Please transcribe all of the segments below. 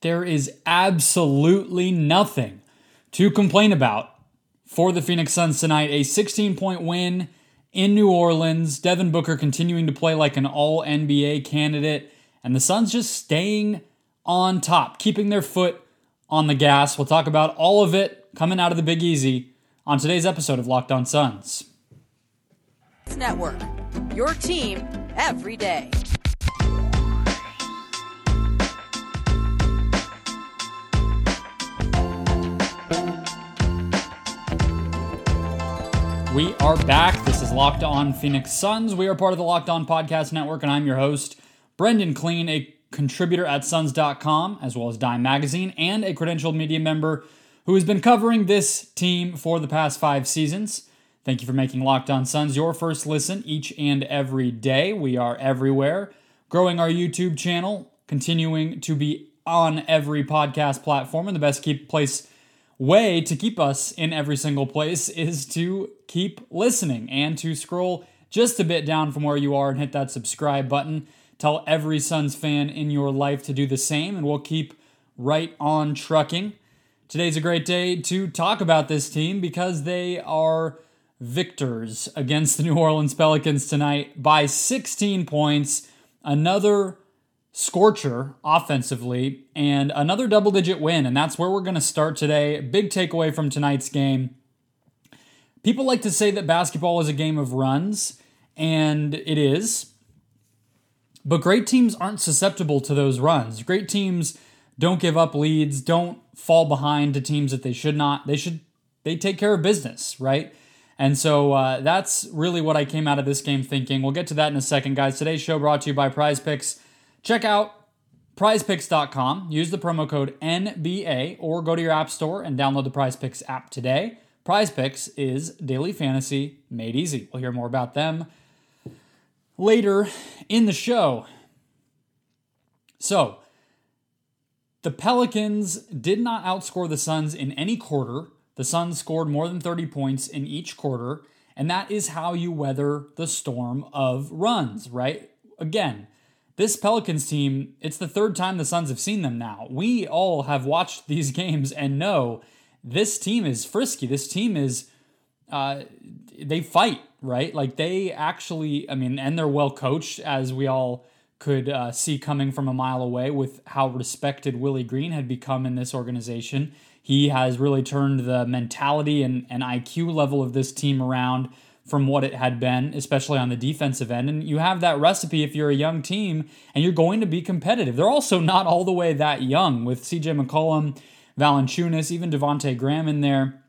there is absolutely nothing to complain about for the Phoenix Suns tonight. A 16 point win in New Orleans. Devin Booker continuing to play like an all NBA candidate, and the Suns just staying on top, keeping their foot on the gas. We'll talk about all of it coming out of the Big Easy on today's episode of Locked On Suns. Network, your team every day. We are back. This is Locked On Phoenix Suns. We are part of the Locked On Podcast Network, and I'm your host, Brendon Kleen, a contributor at Suns.com, as well as Dime Magazine, and a credentialed media member who has been covering this team for the past five seasons. Thank you for making Locked On Suns your first listen each and every day. We are everywhere, growing our YouTube channel, continuing to be on every podcast platform, and the best keep place way to keep us in every single place is to keep listening and to scroll just a bit down from where you are and hit that subscribe button. Tell every Suns fan in your life to do the same, and we'll keep right on trucking. Today's a great day to talk about this team because they are victors against the New Orleans Pelicans tonight by 16 points. Another scorcher offensively and another double digit win. And that's where we're going to start today. Big takeaway from tonight's game. People like to say that basketball is a game of runs, and it is. But great teams aren't susceptible to those runs. Great teams don't give up leads, don't fall behind to teams that they should not. They should they take care of business, right? And so uh, that's really what I came out of this game thinking. We'll get to that in a second, guys. Today's show brought to you by Prize Picks. Check out prizepicks.com. Use the promo code NBA or go to your app store and download the Prize Picks app today. Prize Picks is daily fantasy made easy. We'll hear more about them later in the show. So, the Pelicans did not outscore the Suns in any quarter. The Suns scored more than 30 points in each quarter, and that is how you weather the storm of runs, right? Again, this Pelicans team, it's the third time the Suns have seen them now. We all have watched these games and know this team is frisky. This team is, uh, they fight, right? Like they actually, I mean, and they're well coached, as we all could uh, see coming from a mile away with how respected Willie Green had become in this organization. He has really turned the mentality and, and IQ level of this team around from what it had been, especially on the defensive end. And you have that recipe if you're a young team and you're going to be competitive. They're also not all the way that young with CJ McCollum, Valanciunas, even Devonte Graham in there.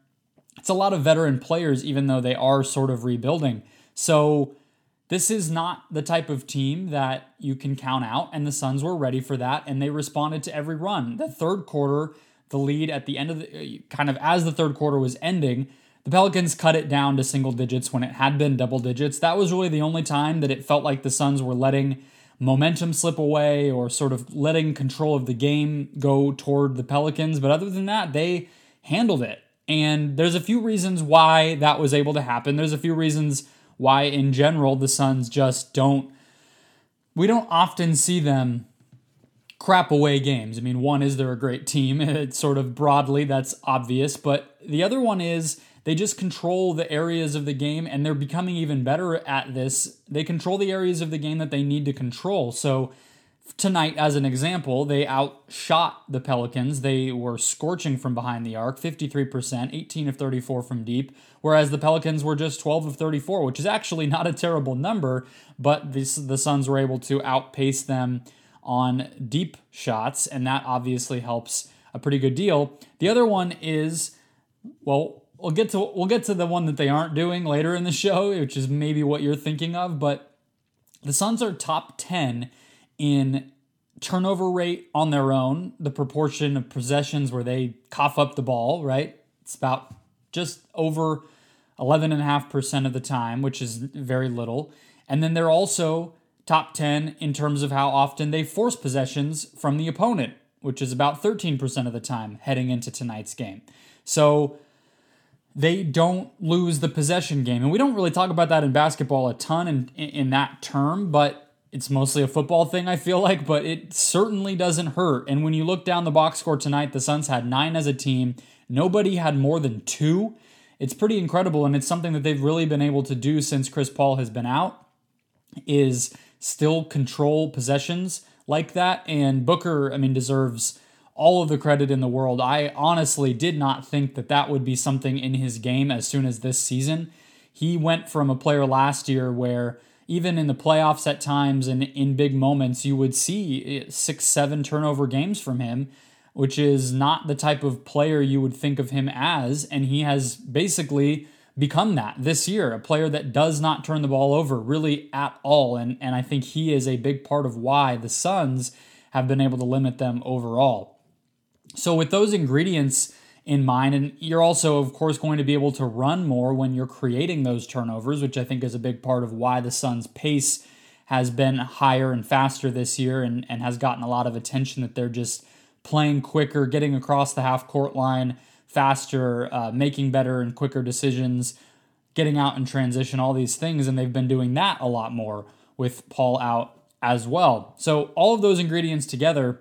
It's a lot of veteran players, even though they are sort of rebuilding. So this is not the type of team that you can count out, and the Suns were ready for that, and they responded to every run. The third quarter, the lead at the end of the uh, kind of as the third quarter was ending, the Pelicans cut it down to single digits when it had been double digits. That was really the only time that it felt like the Suns were letting momentum slip away or sort of letting control of the game go toward the Pelicans. But other than that, they handled it. And there's a few reasons why that was able to happen. There's a few reasons why, in general, the Suns just don't, we don't often see them crap away games. I mean, one is they're a great team. It's sort of broadly, that's obvious. But the other one is, they just control the areas of the game and they're becoming even better at this. They control the areas of the game that they need to control. So, tonight, as an example, they outshot the Pelicans. They were scorching from behind the arc, 53%, 18 of 34 from deep, whereas the Pelicans were just 12 of 34, which is actually not a terrible number, but this, the Suns were able to outpace them on deep shots, and that obviously helps a pretty good deal. The other one is, well, we'll get to we'll get to the one that they aren't doing later in the show, which is maybe what you're thinking of. But the Suns are top ten in turnover rate on their own, the proportion of possessions where they cough up the ball. Right, it's about just over 11.5% of the time, which is very little. And then they're also top 10 in terms of how often they force possessions from the opponent, which is about 13% of the time heading into tonight's game. So they don't lose the possession game. And we don't really talk about that in basketball a ton in, in that term, but it's mostly a football thing, I feel like, but it certainly doesn't hurt. And when you look down the box score tonight, the Suns had nine as a team. Nobody had more than two. It's pretty incredible, and it's something that they've really been able to do since Chris Paul has been out, is still control possessions like that. And Booker, I mean, deserves all of the credit in the world. I honestly did not think that that would be something in his game as soon as this season. He went from a player last year where even in the playoffs at times and in big moments, you would see six, seven turnover games from him, which is not the type of player you would think of him as. And he has basically become that this year, a player that does not turn the ball over really at all. And, and I think he is a big part of why the Suns have been able to limit them overall. So, with those ingredients in mind, and you're also, of course, going to be able to run more when you're creating those turnovers, which I think is a big part of why the Suns' pace has been higher and faster this year and, and has gotten a lot of attention that they're just playing quicker, getting across the half court line faster, uh, making better and quicker decisions, getting out in transition, all these things. And they've been doing that a lot more with Paul out as well. So, all of those ingredients together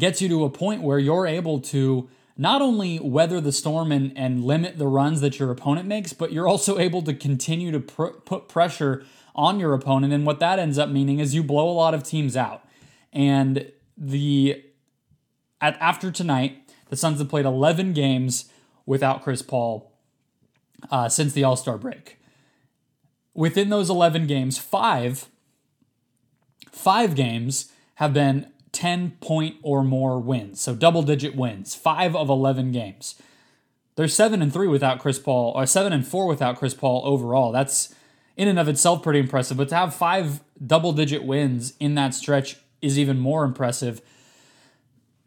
gets you to a point where you're able to not only weather the storm and, and limit the runs that your opponent makes, but you're also able to continue to pr- put pressure on your opponent. And what that ends up meaning is you blow a lot of teams out. And the at, after tonight, the Suns have played 11 games without Chris Paul uh, since the All Star break. Within those 11 games, five, five games have been 10 point or more wins. So double digit wins, five of 11 games. They're seven and three without Chris Paul, or seven and four without Chris Paul overall. That's in and of itself pretty impressive. But to have five double digit wins in that stretch is even more impressive.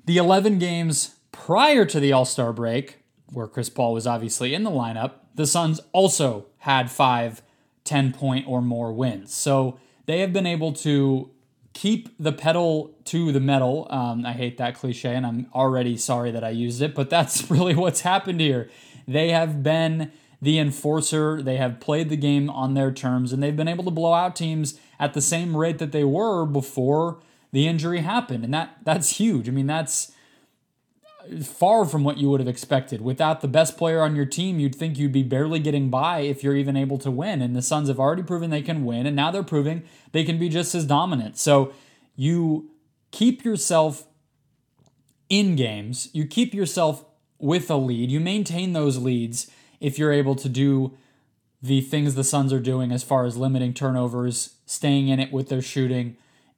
The 11 games prior to the All Star break, where Chris Paul was obviously in the lineup, the Suns also had five 10 point or more wins. So they have been able to keep the pedal to the metal. Um, I hate that cliche, and I'm already sorry that I used it, but that's really what's happened here. They have been the enforcer, they have played the game on their terms, and they've been able to blow out teams at the same rate that they were before the injury happened. And that that's huge. I mean, that's far from what you would have expected. Without the best player on your team, you'd think you'd be barely getting by if you're even able to win. And the Suns have already proven they can win, and now they're proving they can be just as dominant. So you keep yourself in games, you keep yourself with a lead, you maintain those leads if you're able to do the things the Suns are doing as far as limiting turnovers, staying in it with their shooting,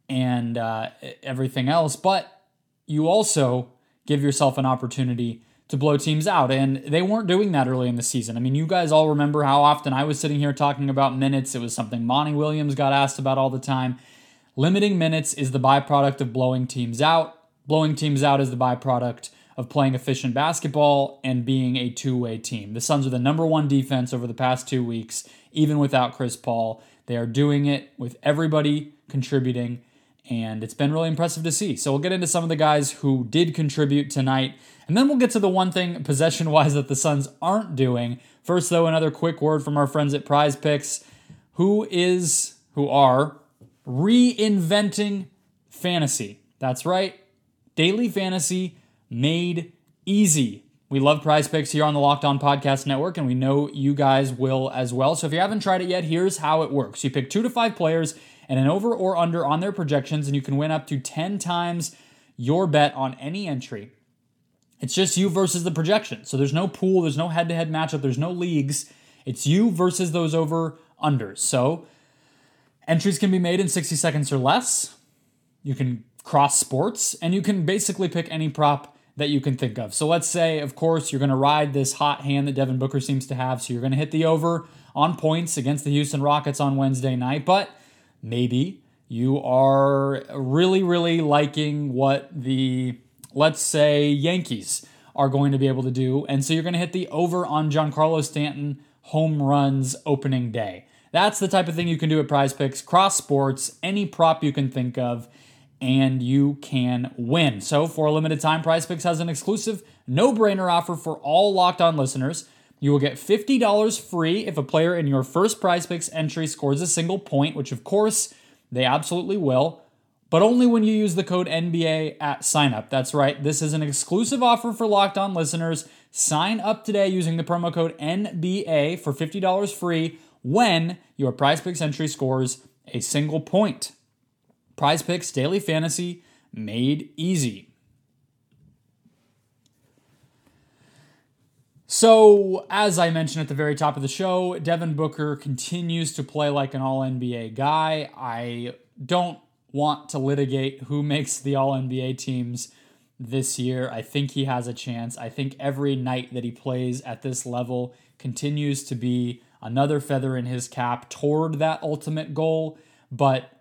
and uh, everything else. But you also give yourself an opportunity to blow teams out. And they weren't doing that early in the season. I mean, you guys all remember how often I was sitting here talking about minutes. It was something Monty Williams got asked about all the time. Limiting minutes is the byproduct of blowing teams out. Blowing teams out is the byproduct of playing efficient basketball and being a two way team. The Suns are the number one defense over the past two weeks, even without Chris Paul. They are doing it with everybody contributing and it's been really impressive to see. So we'll get into some of the guys who did contribute tonight, and then we'll get to the one thing possession wise that the Suns aren't doing. First, though, another quick word from our friends at Prize Picks, who is, who are reinventing fantasy. That's right, daily fantasy made easy. We love prize picks here on the Locked On Podcast Network, and we know you guys will as well. So if you haven't tried it yet, here's how it works. You pick two to five players and an over or under on their projections, and you can win up to 10 times your bet on any entry. It's just you versus the projection. So there's no pool, there's no head to head matchup, there's no leagues. It's you versus those over unders. So entries can be made in 60 seconds or less. You can cross sports, and you can basically pick any prop that you can think of. So let's say, of course, you're going to ride this hot hand that Devin Booker seems to have. So you're going to hit the over on points against the Houston Rockets on Wednesday night. But maybe you are really, really liking what the, let's say, Yankees are going to be able to do. And so you're going to hit the over on Giancarlo Stanton home runs opening day. That's the type of thing you can do at prize picks, cross sports, any prop you can think of, and you can win. So for a limited time, prize picks has an exclusive no brainer offer for all locked on listeners. You will get $50 free if a player in your first prize picks entry scores a single point, which of course They absolutely will, but only when you use the code NBA at signup. That's right. This is an exclusive offer for Locked On listeners. Sign up today using the promo code NBA for $50 free when your prize picks entry scores a single point. Prize picks daily fantasy made easy. So, as I mentioned at the very top of the show, Devin Booker continues to play like an all NBA guy. I don't want to litigate who makes the all NBA teams this year. I think he has a chance. I think every night that he plays at this level continues to be another feather in his cap toward that ultimate goal. But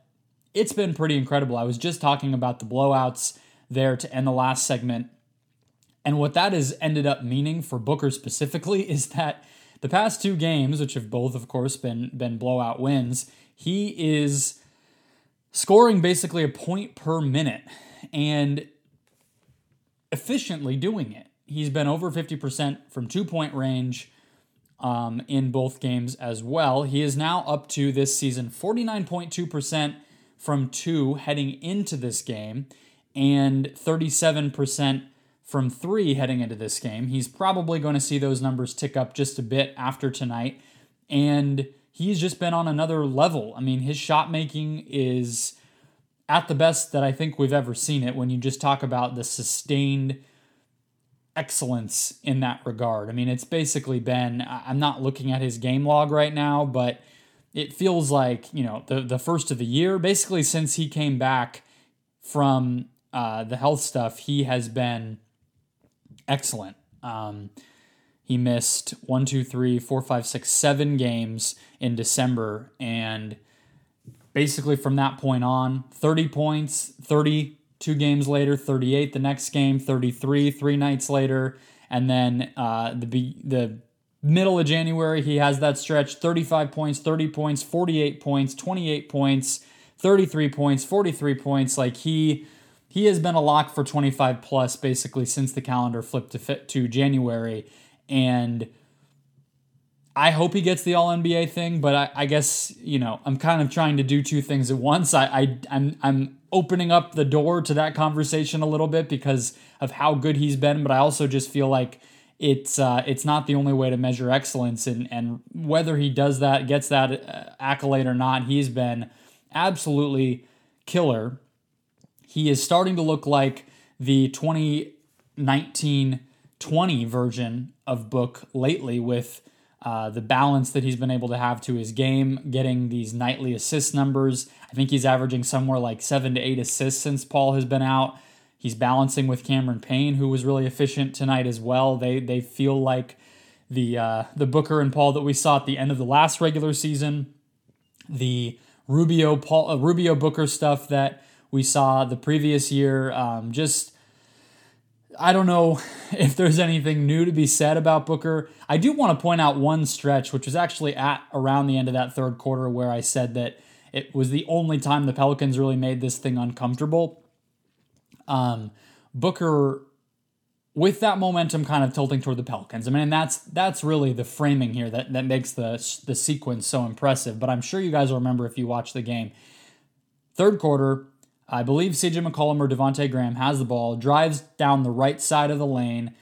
it's been pretty incredible. I was just talking about the blowouts there to end the last segment and what that has ended up meaning for Booker specifically is that the past two games, which have both, of course, been been blowout wins, he is scoring basically a point per minute and efficiently doing it. He's been over 50% from two point range um, in both games as well. He is now up to this season 49.2% from two heading into this game and 37% from three heading into this game. He's probably going to see those numbers tick up just a bit after tonight. And he's just been on another level. I mean, his shot making is at the best that I think we've ever seen it when you just talk about the sustained excellence in that regard. I mean, it's basically been, I'm not looking at his game log right now, but it feels like, you know, the, the first of the year, basically since he came back from uh, the health stuff, he has been excellent. Um, he missed one, two, three, four, five, six, seven games in December. And basically from that point on, 30 points, 30 two games later, 38 the next game, 33 three nights later. And then uh, the, the middle of January, he has that stretch 35 points, 30 points, 48 points, 28 points, 33 points, 43 points. Like he he has been a lock for 25 plus basically since the calendar flipped to fit to January. And I hope he gets the All NBA thing, but I, I, guess you know I'm kind of trying to do two things at once. I, I I'm I'm opening up the door to that conversation a little bit because of how good he's been, but I also just feel like it's uh, it's not the only way to measure excellence, and and whether he does that, gets that uh, accolade or not, he's been absolutely killer he is starting to look like the 2019 20 version of Book lately with uh, the balance that he's been able to have to his game, getting these nightly assist numbers. I think he's averaging somewhere like seven to eight assists since Paul has been out. He's balancing with Cameron Payne, who was really efficient tonight as well. They they feel like the uh, the Booker and Paul that we saw at the end of the last regular season, the Rubio Paul uh, Rubio Booker stuff that we saw the previous year. Um, just, I don't know if there's anything new to be said about Booker. I do want to point out one stretch, which was actually at around the end of that third quarter, where I said that it was the only time the Pelicans really made this thing uncomfortable. Um, Booker with that momentum kind of tilting toward the Pelicans. I mean, that's that's really the framing here that, that makes the the sequence so impressive. But I'm sure you guys will remember if you watch the game. Third quarter, I believe CJ McCollum or Devonte Graham has the ball, drives down the right side of the lane,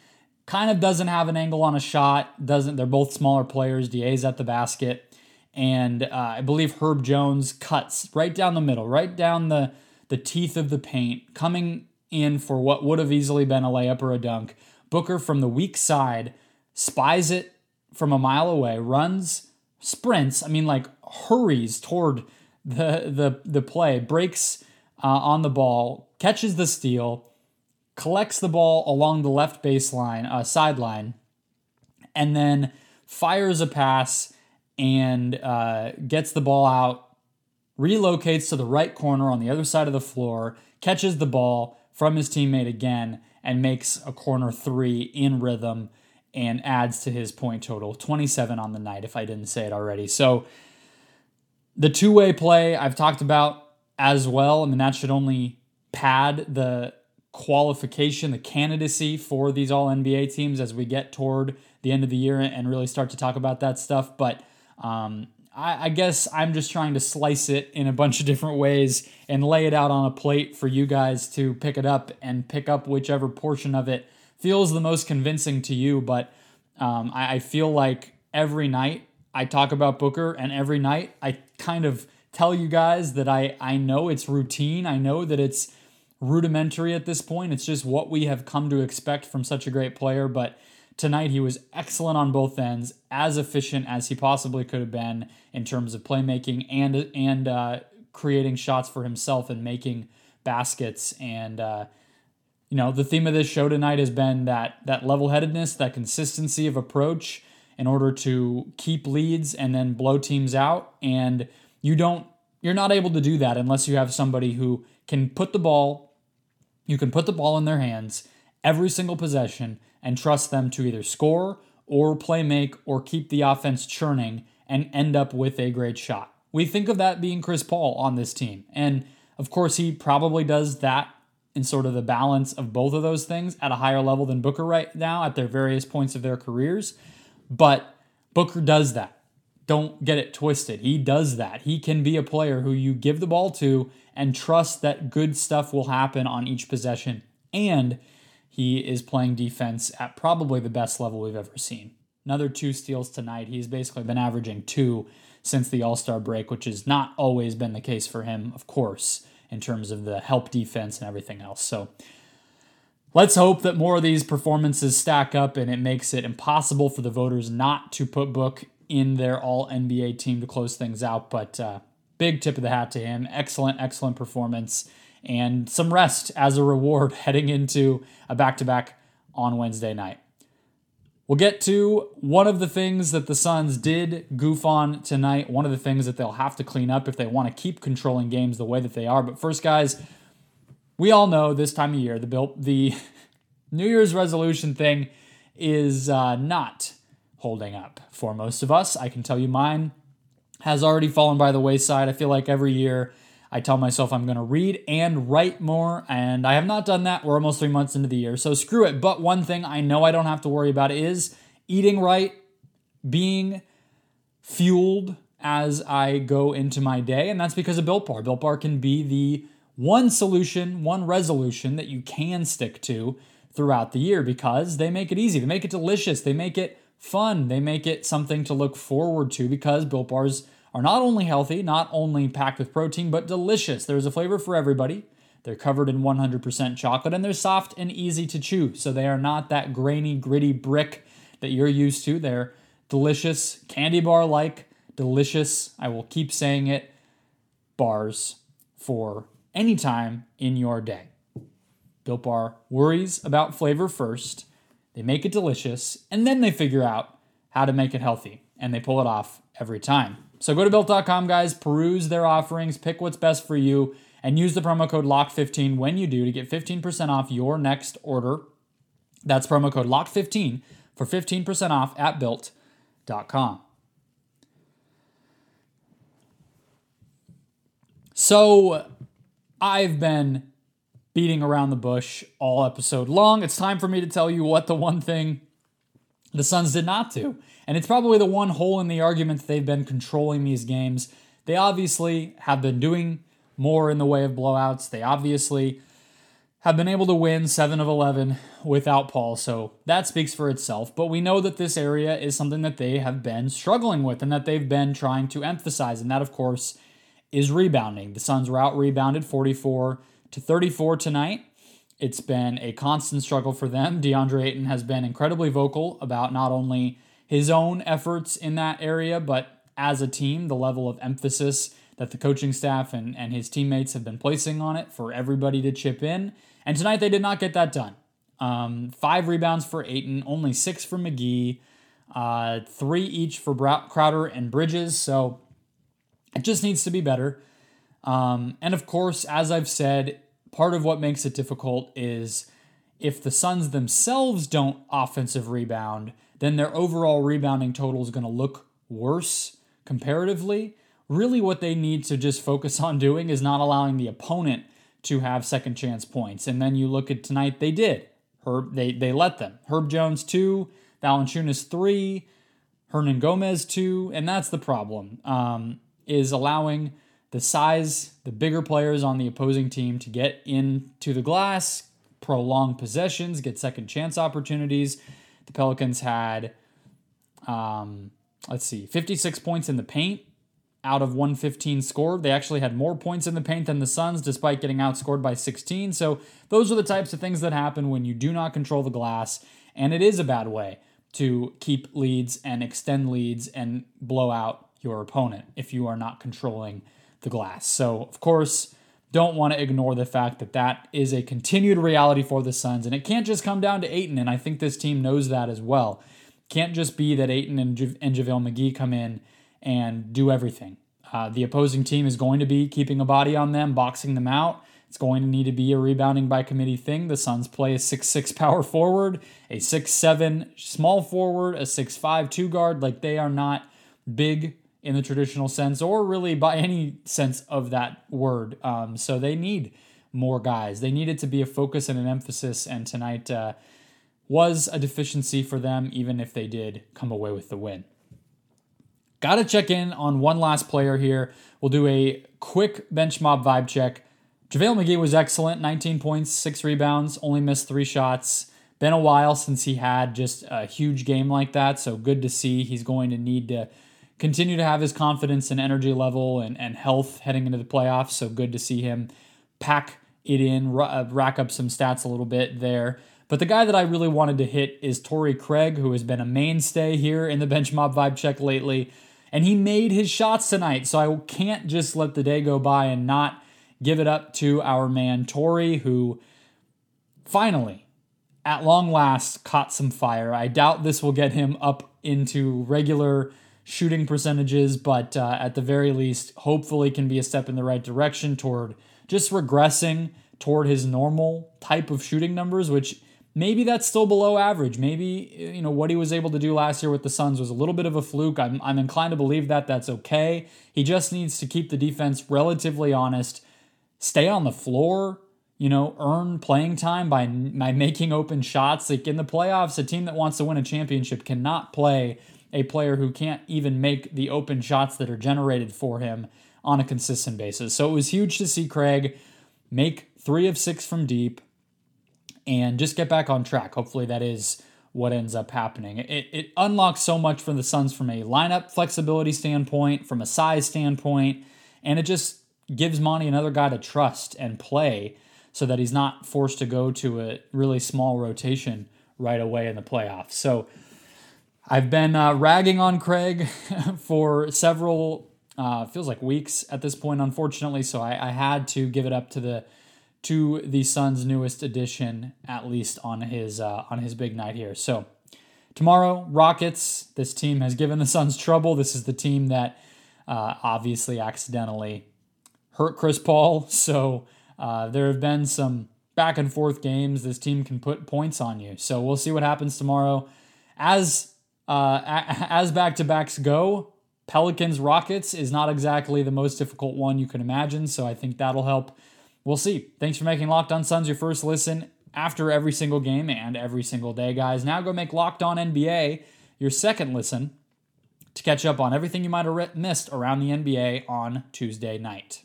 kind of doesn't have an angle on a shot. Doesn't they're both smaller players. Da's at the basket, and uh, I believe Herb Jones cuts right down the middle, right down the the teeth of the paint, coming in for what would have easily been a layup or a dunk. Booker from the weak side spies it from a mile away, runs, sprints. I mean, like hurries toward the the the play, breaks uh, on the ball, catches the steal, collects the ball along the left baseline, uh, sideline, and then fires a pass and uh, gets the ball out, relocates to the right corner on the other side of the floor, catches the ball from his teammate again, and makes a corner three in rhythm and adds to his point total 27 on the night, if I didn't say it already. So the two way play I've talked about as well. I mean, that should only pad the qualification, the candidacy for these all NBA teams as we get toward the end of the year and really start to talk about that stuff. But um, I, I guess I'm just trying to slice it in a bunch of different ways and lay it out on a plate for you guys to pick it up and pick up whichever portion of it feels the most convincing to you. But um, I, I feel like every night I talk about Booker, and every night I kind of tell you guys that I, I know it's routine. I know that it's rudimentary at this point. It's just what we have come to expect from such a great player. But tonight he was excellent on both ends, as efficient as he possibly could have been in terms of playmaking and and uh, creating shots for himself and making baskets. And uh, you know, the theme of this show tonight has been that that level headedness, that consistency of approach in order to keep leads and then blow teams out. And you don't you're not able to do that unless you have somebody who can put the ball you can put the ball in their hands every single possession and trust them to either score or play make or keep the offense churning and end up with a great shot. We think of that being Chris Paul on this team. And of course, he probably does that in sort of the balance of both of those things at a higher level than Booker right now at their various points of their careers. But Booker does that. Don't get it twisted. He does that. He can be a player who you give the ball to and trust that good stuff will happen on each possession. And he is playing defense at probably the best level we've ever seen. Another two steals tonight. He's basically been averaging two since the All Star break, which has not always been the case for him, of course, in terms of the help defense and everything else. So let's hope that more of these performances stack up and it makes it impossible for the voters not to put Book in their All NBA team to close things out. But uh, big tip of the hat to him. Excellent, excellent performance and some rest as a reward heading into a back to back on Wednesday night. We'll get to one of the things that the Suns did goof on tonight, one of the things that they'll have to clean up if they want to keep controlling games the way that they are. But first, guys, we all know this time of year the built the New Year's resolution thing is uh, not holding up for most of us. I can tell you mine has already fallen by the wayside. I feel like every year I tell myself I'm going to read and write more, and I have not done that. We're almost three months into the year, so screw it. But one thing I know I don't have to worry about is eating right, being fueled as I go into my day, and that's because of Built Bar. Built Bar can be the one solution, one resolution that you can stick to throughout the year because they make it easy, they make it delicious, they make it fun. They make it something to look forward to because Built Bars are not only healthy, not only packed with protein, but delicious. There's a flavor for everybody. They're covered in 100% chocolate and they're soft and easy to chew. So they are not that grainy, gritty brick that you're used to. They're delicious, candy bar like, delicious. I will keep saying it bars for any time in your day. Built Bar worries about flavor first they make it delicious, and then they figure out how to make it healthy, and they pull it off every time. So go to built.com, guys, peruse their offerings, pick what's best for you, and use the promo code LOCK15 when you do to get 15% off your next order. That's promo code LOCK15 for 15% off at built.com. So I've been beating around the bush all episode long. It's time for me to tell you what the one thing the Suns did not do. And it's probably the one hole in the argument that they've been controlling these games. They obviously have been doing more in the way of blowouts. They obviously have been able to win 7 of 11 without Paul. So that speaks for itself. But we know that this area is something that they have been struggling with and that they've been trying to emphasize. And that, of course, is rebounding. The Suns were out rebounded 44 to 34 tonight. It's been a constant struggle for them. DeAndre Ayton has been incredibly vocal about not only his own efforts in that area, but as a team, the level of emphasis that the coaching staff and, and his teammates have been placing on it for everybody to chip in. And tonight they did not get that done. Um, five rebounds for Ayton, only six for McGee, uh, three each for Crowder and Bridges. So it just needs to be better. Um, and of course, as I've said, part of what makes it difficult is if the Suns themselves don't offensive rebound, then their overall rebounding total is going to look worse comparatively. Really, what they need to just focus on doing is not allowing the opponent to have second chance points. And then you look at tonight, they did. Herb, they, they let them. Herb Jones, two, Valanciunas, three. Hernangomez, two. and that's the problem. Um, is allowing the size, the bigger players on the opposing team to get into the glass, prolong possessions, get second chance opportunities. The Pelicans had, um, let's see, 56 points in the paint out of 115 scored. They actually had more points in the paint than the Suns, despite getting outscored by 16. So those are the types of things that happen when you do not control the glass, and it is a bad way to keep leads and extend leads and blow out your opponent if you are not controlling the glass. So, of course, don't want to ignore the fact that that is a continued reality for the Suns, and it can't just come down to Ayton, and I think this team knows that as well. Can't just be that Ayton and, J- and JaVale McGee come in and do everything. Uh, the opposing team is going to be keeping a body on them, boxing them out. It's going to need to be a rebounding by committee thing. The Suns play a six-six power forward, a six-seven small forward, a 6'5 two guard. Like they are not big in the traditional sense or really by any sense of that word. Um, so they need more guys. They need it to be a focus and an emphasis, and tonight uh, was a deficiency for them, even if they did come away with the win. Got to check in on one last player here. We'll do a quick bench mob vibe check. JaVale McGee was excellent 19 points, six rebounds, only missed three shots. Been a while since he had just a huge game like that, so good to see. He's going to need to continue to have his confidence and energy level and, and health heading into the playoffs. So good to see him pack it in, uh, rack up some stats a little bit there. But the guy that I really wanted to hit is Torrey Craig, who has been a mainstay here in the bench mob vibe check lately. And he made his shots tonight. So I can't just let the day go by and not give it up to our man Torrey, who finally, at long last, caught some fire. I doubt this will get him up into regular shooting percentages, but uh, at the very least, hopefully, can be a step in the right direction toward just regressing toward his normal type of shooting numbers, which maybe that's still below average. Maybe you know what he was able to do last year with the Suns was a little bit of a fluke. I'm I'm inclined to believe that that's okay. He just needs to keep the defense relatively honest, stay on the floor, you know, earn playing time by by making open shots. Like in the playoffs, a team that wants to win a championship cannot play a player who can't even make the open shots that are generated for him on a consistent basis. So it was huge to see Craig make three of six from deep and just get back on track. Hopefully, that is what ends up happening. It, it unlocks so much for the Suns from a lineup flexibility standpoint, from a size standpoint, and it just gives Monty another guy to trust and play so that he's not forced to go to a really small rotation right away in the playoffs. So I've been uh, ragging on Craig for several, uh, feels like weeks at this point, unfortunately. So I, I, had to give it up to the to the Suns' newest addition, at least on his uh, on his big night here. So tomorrow, Rockets. This team has given the Suns trouble. This is the team that uh, obviously accidentally hurt Chris Paul. So uh, there have been some back and forth games. This team can put points on you. So we'll see what happens tomorrow. As uh, as back to backs go, Pelicans Rockets is not exactly the most difficult one you can imagine, so I think that'll help. We'll see. Thanks for making Locked On Suns your first listen after every single game and every single day, guys. Now go make Locked On NBA your second listen to catch up on everything you might have missed around the NBA on Tuesday night.